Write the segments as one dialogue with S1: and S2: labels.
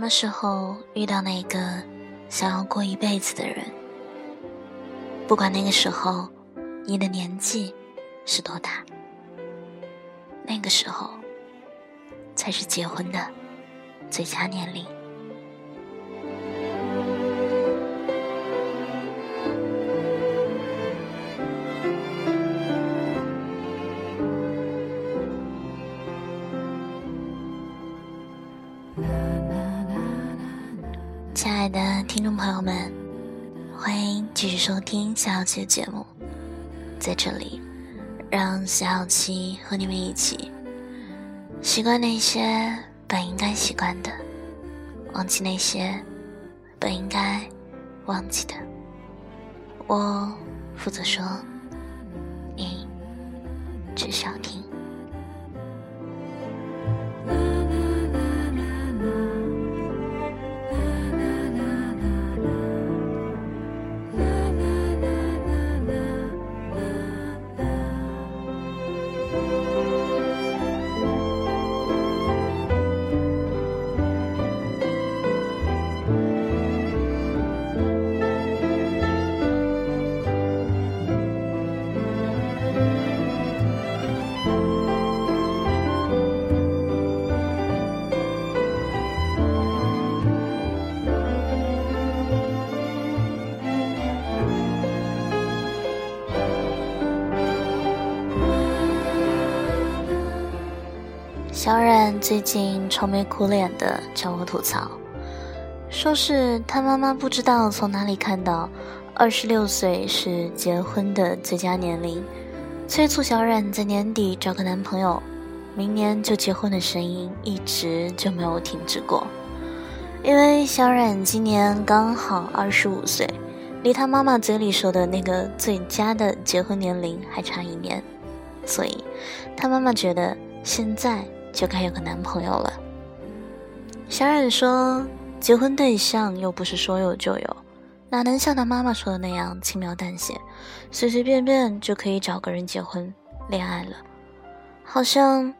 S1: 什么时候遇到那个想要过一辈子的人？不管那个时候你的年纪是多大，那个时候才是结婚的最佳年龄。的听众朋友们，欢迎继续收听下小七的节目。在这里，让小七和你们一起习惯那些本应该习惯的，忘记那些本应该忘记的。我负责说，你只需要听。小冉最近愁眉苦脸的找我吐槽，说是他妈妈不知道从哪里看到二十六岁是结婚的最佳年龄，催促小冉在年底找个男朋友，明年就结婚的声音一直就没有停止过。因为小冉今年刚好二十五岁，离他妈妈嘴里说的那个最佳的结婚年龄还差一年，所以他妈妈觉得现在。就该有个男朋友了。小冉说：“结婚对象又不是说有就有，哪能像他妈妈说的那样轻描淡写，随随便便就可以找个人结婚恋爱了？好像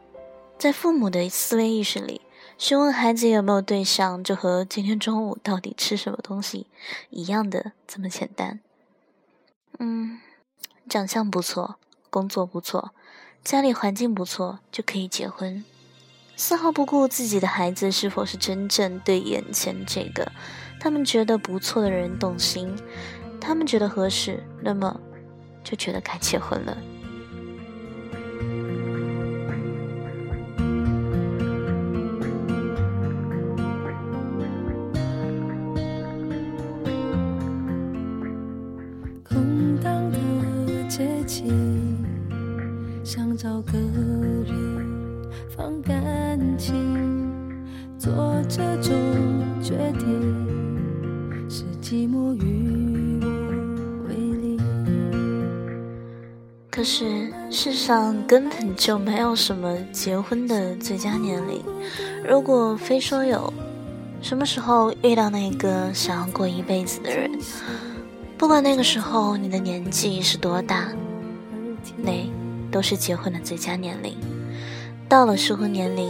S1: 在父母的思维意识里，询问孩子有没有对象，就和今天中午到底吃什么东西一样的这么简单。嗯，长相不错，工作不错，家里环境不错，就可以结婚。”丝毫不顾自己的孩子是否是真正对眼前这个他们觉得不错的人动心，他们觉得合适，那么就觉得该结婚了。
S2: 空荡的街景，想找个。情，做这种决定，是寂寞与我为邻。
S1: 可是世上根本就没有什么结婚的最佳年龄。如果非说有，什么时候遇到那个想要过一辈子的人，不管那个时候你的年纪是多大，那都是结婚的最佳年龄。到了适婚年龄，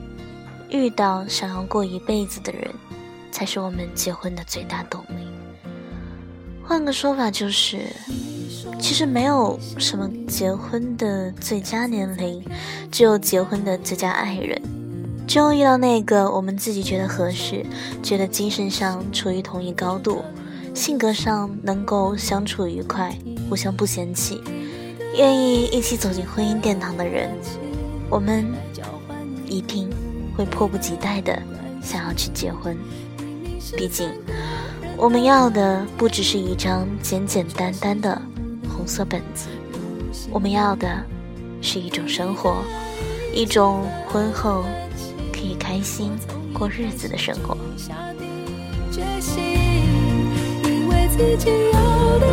S1: 遇到想要过一辈子的人，才是我们结婚的最大动力。换个说法就是，其实没有什么结婚的最佳年龄，只有结婚的最佳爱人。只有遇到那个我们自己觉得合适，觉得精神上处于同一高度，性格上能够相处愉快，互相不嫌弃，愿意一起走进婚姻殿堂的人。我们一定会迫不及待的想要去结婚，毕竟我们要的不只是一张简简单单的红色本子，我们要的是一种生活，一种婚后可以开心过日子的生活。
S2: 决心，因为自己要的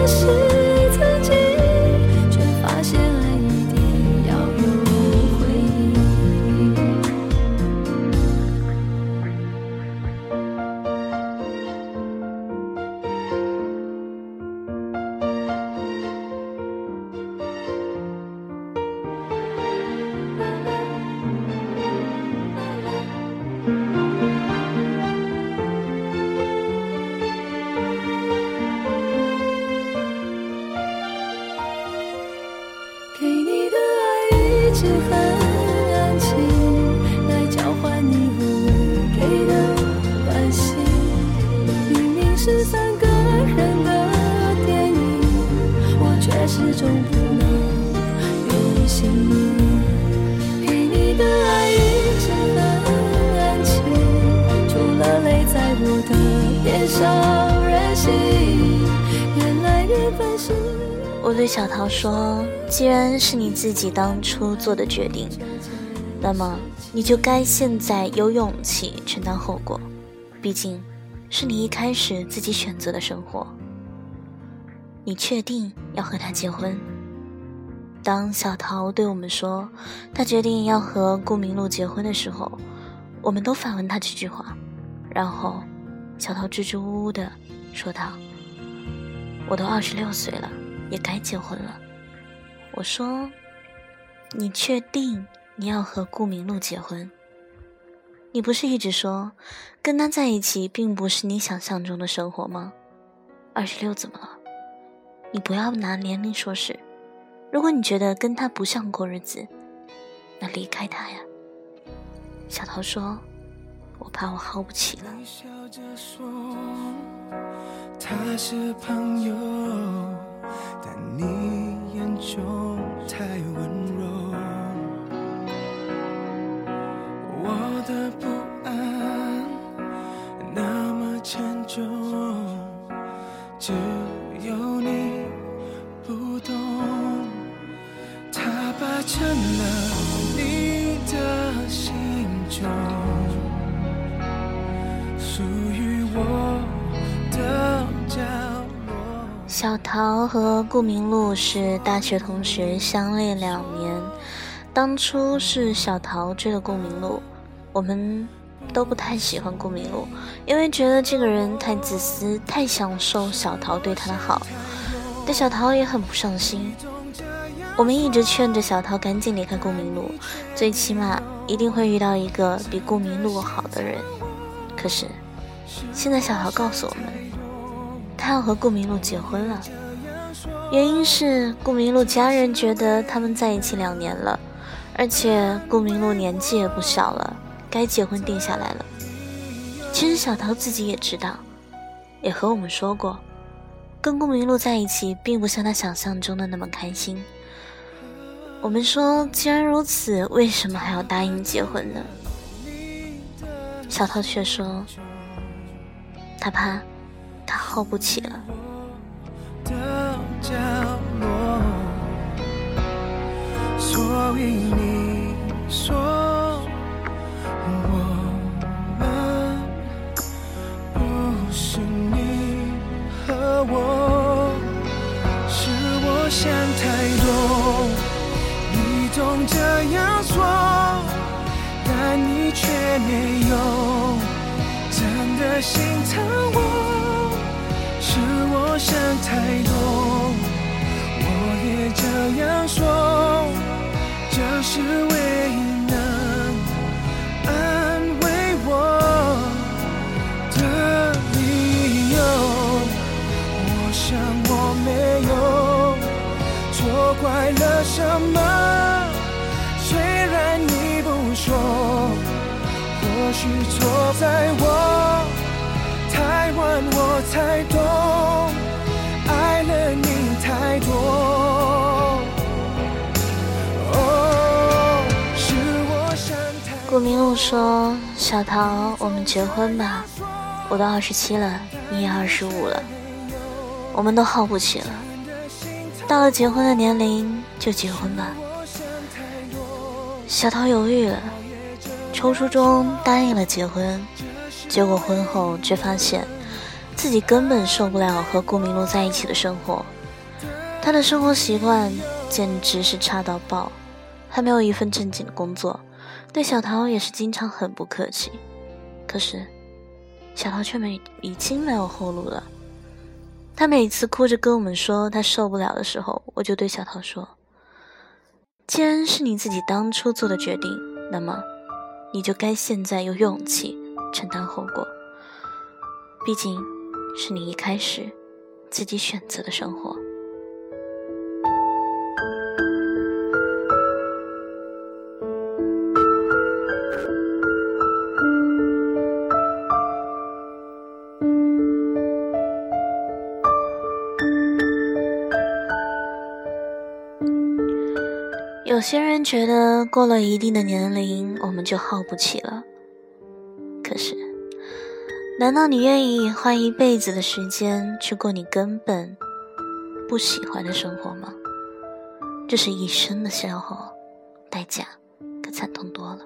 S2: 我的脸上任性。原来缘分是。
S1: 我对小桃说：“既然是你自己当初做的决定，那么你就该现在有勇气承担后果。毕竟，是你一开始自己选择的生活。你确定要和他结婚？”当小桃对我们说她决定要和顾明路结婚的时候，我们都反问她这句话。然后，小桃支支吾吾的说道：“我都二十六岁了。”也该结婚了。我说：“你确定你要和顾明路结婚？你不是一直说跟他在一起并不是你想象中的生活吗？二十六怎么了？你不要拿年龄说事。如果你觉得跟他不像过日子，那离开他呀。”小桃说：“我怕我耗不起了。”
S3: 他是朋友。
S1: 顾明路是大学同学，相恋两年。当初是小桃追的顾明路，我们都不太喜欢顾明路，因为觉得这个人太自私，太享受小桃对他的好，对小桃也很不上心。我们一直劝着小桃赶紧离开顾明路，最起码一定会遇到一个比顾明路好的人。可是，现在小桃告诉我们。她要和顾明路结婚了，原因是顾明路家人觉得他们在一起两年了，而且顾明路年纪也不小了，该结婚定下来了。其实小桃自己也知道，也和我们说过，跟顾明路在一起并不像他想象中的那么开心。我们说，既然如此，为什么还要答应结婚呢？小桃却说，他怕。他耗不起了。
S3: 角落，所以你说我们不是你和我，是我想太多。你总这样说，但你却没有真的心疼我。是我想太多，
S1: 结婚吧。我都二十七了，你也二十五了，我们都耗不起了。到了结婚的年龄，就结婚吧。”小桃犹豫了，抽初中答应了结婚。结果婚后却发现，自己根本受不了和顾明路在一起的生活。他的生活习惯简直是差到爆，还没有一份正经的工作，对小桃也是经常很不客气。可是，小桃却没已经没有后路了。他每次哭着跟我们说他受不了的时候，我就对小桃说：“既然是你自己当初做的决定，那么你就该现在有勇气承担后果。毕竟，是你一开始自己选择的生活。”有些人觉得过了一定的年龄，我们就耗不起了。可是，难道你愿意花一辈子的时间去过你根本不喜欢的生活吗？这是一生的消耗，代价可惨痛多了。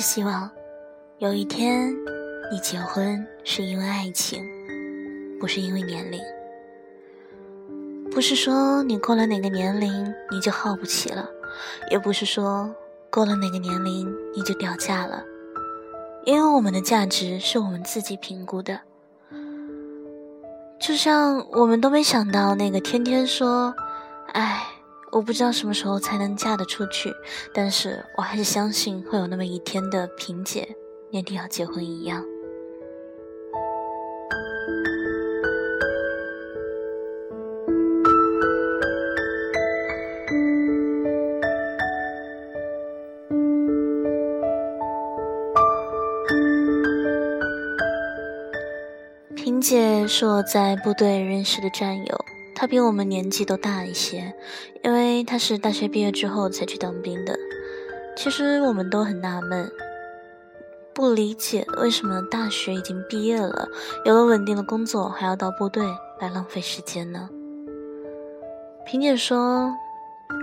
S1: 是希望有一天你结婚是因为爱情，不是因为年龄。不是说你过了哪个年龄你就耗不起了，也不是说过了哪个年龄你就掉价了，因为我们的价值是我们自己评估的。就像我们都没想到那个天天说，哎。我不知道什么时候才能嫁得出去，但是我还是相信会有那么一天的。萍姐年底要结婚一样，萍姐是我在部队认识的战友。他比我们年纪都大一些，因为他是大学毕业之后才去当兵的。其实我们都很纳闷，不理解为什么大学已经毕业了，有了稳定的工作，还要到部队来浪费时间呢？萍姐说，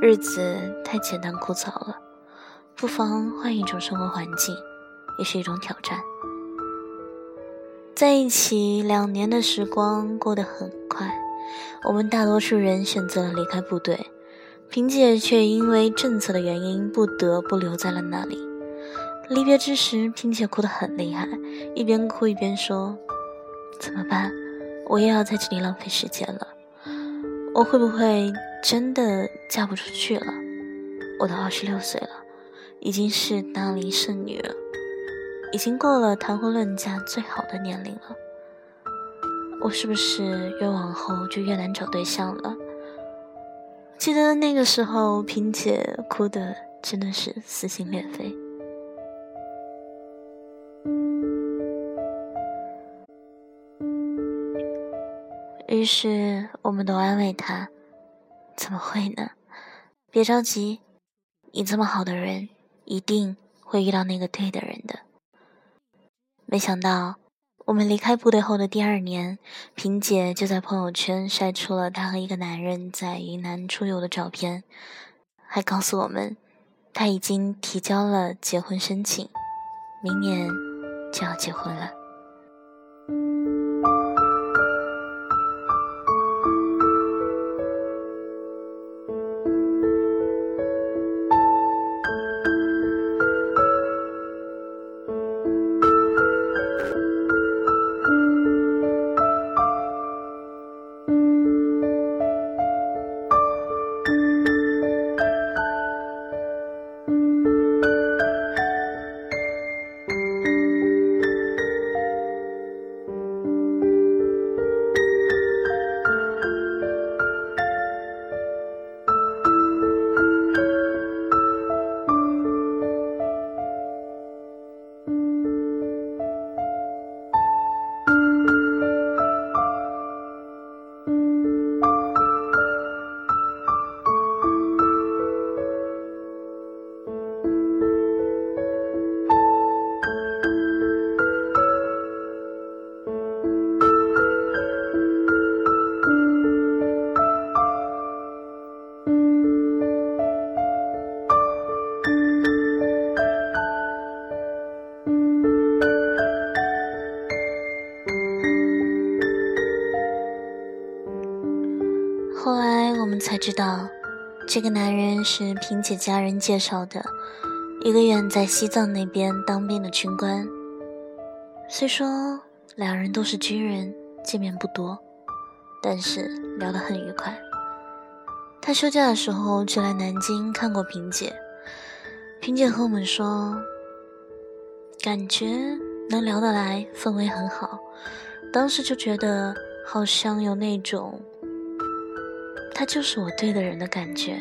S1: 日子太简单枯燥了，不妨换一种生活环境，也是一种挑战。在一起两年的时光过得很快。我们大多数人选择了离开部队，萍姐却因为政策的原因不得不留在了那里。离别之时，萍姐哭得很厉害，一边哭一边说：“怎么办？我又要在这里浪费时间了。我会不会真的嫁不出去了？我都二十六岁了，已经是大龄剩女了，已经过了谈婚论嫁最好的年龄了。”我是不是越往后就越难找对象了？记得那个时候，萍姐哭的真的是撕心裂肺。于是我们都安慰她：“怎么会呢？别着急，你这么好的人，一定会遇到那个对的人的。”没想到。我们离开部队后的第二年，萍姐就在朋友圈晒出了她和一个男人在云南出游的照片，还告诉我们，她已经提交了结婚申请，明年就要结婚了。才知道，这个男人是萍姐家人介绍的，一个远在西藏那边当兵的军官。虽说两人都是军人，见面不多，但是聊得很愉快。他休假的时候就来南京看过萍姐，萍姐和我们说，感觉能聊得来，氛围很好，当时就觉得好像有那种。他就是我对的人的感觉。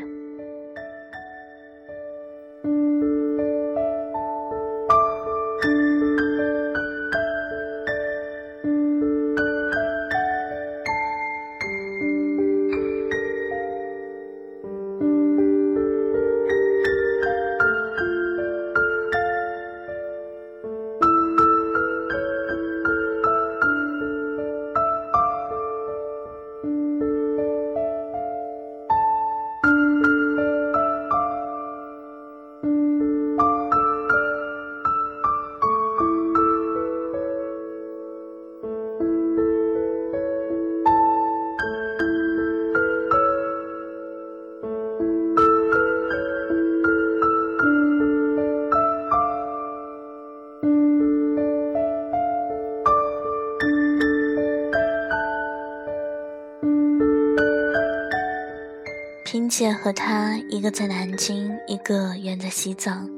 S1: 和他一个在南京，一个远在西藏。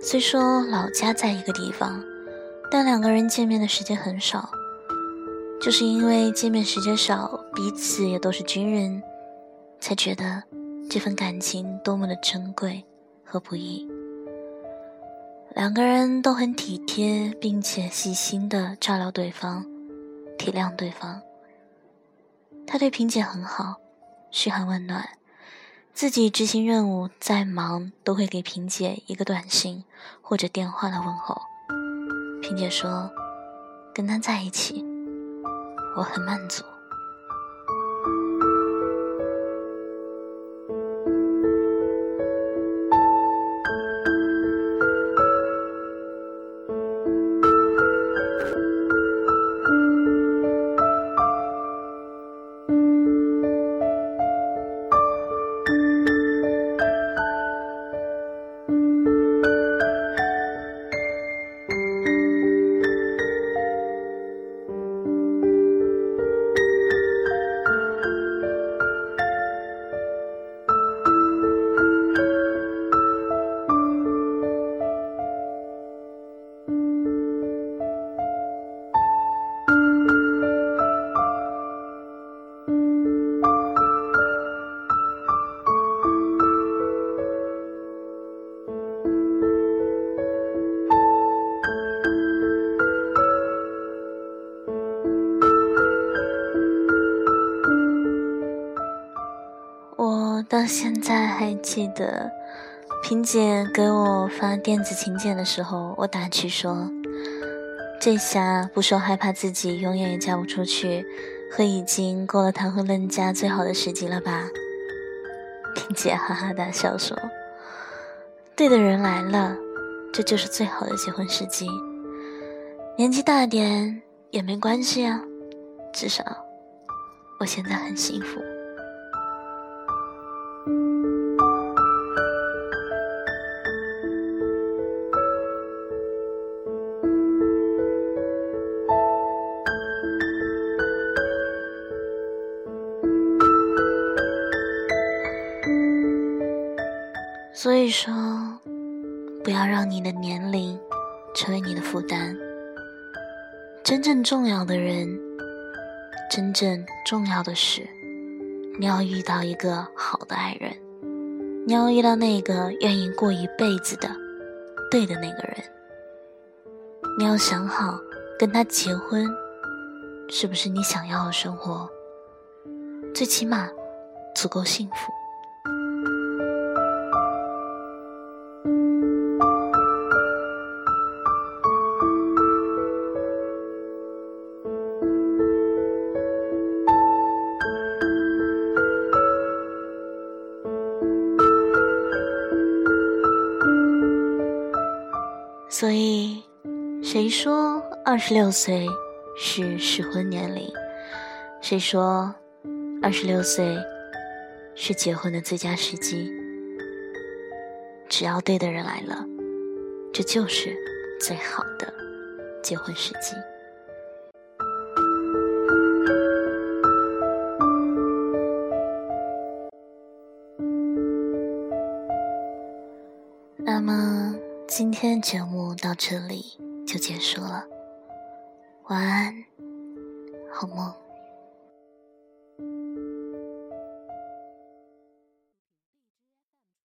S1: 虽说老家在一个地方，但两个人见面的时间很少。就是因为见面时间少，彼此也都是军人，才觉得这份感情多么的珍贵和不易。两个人都很体贴，并且细心的照料对方，体谅对方。他对萍姐很好。嘘寒问暖，自己执行任务再忙都会给萍姐一个短信或者电话的问候。萍姐说：“跟他在一起，我很满足。”现在还记得，萍姐给我发电子请柬的时候，我打趣说：“这下不说害怕自己永远也嫁不出去，和已经过了谈婚论嫁最好的时机了吧？”萍姐哈哈大笑说：“对的人来了，这就是最好的结婚时机。年纪大点也没关系啊，至少我现在很幸福。”所以说，不要让你的年龄成为你的负担。真正重要的人，真正重要的是，你要遇到一个好的爱人，你要遇到那个愿意过一辈子的对的那个人。你要想好，跟他结婚，是不是你想要的生活？最起码，足够幸福。谁说二十六岁是适婚年龄？谁说二十六岁是结婚的最佳时机，只要对的人来了，这就是最好的结婚时机。那么今天节目到这里就结束了，晚安，好梦。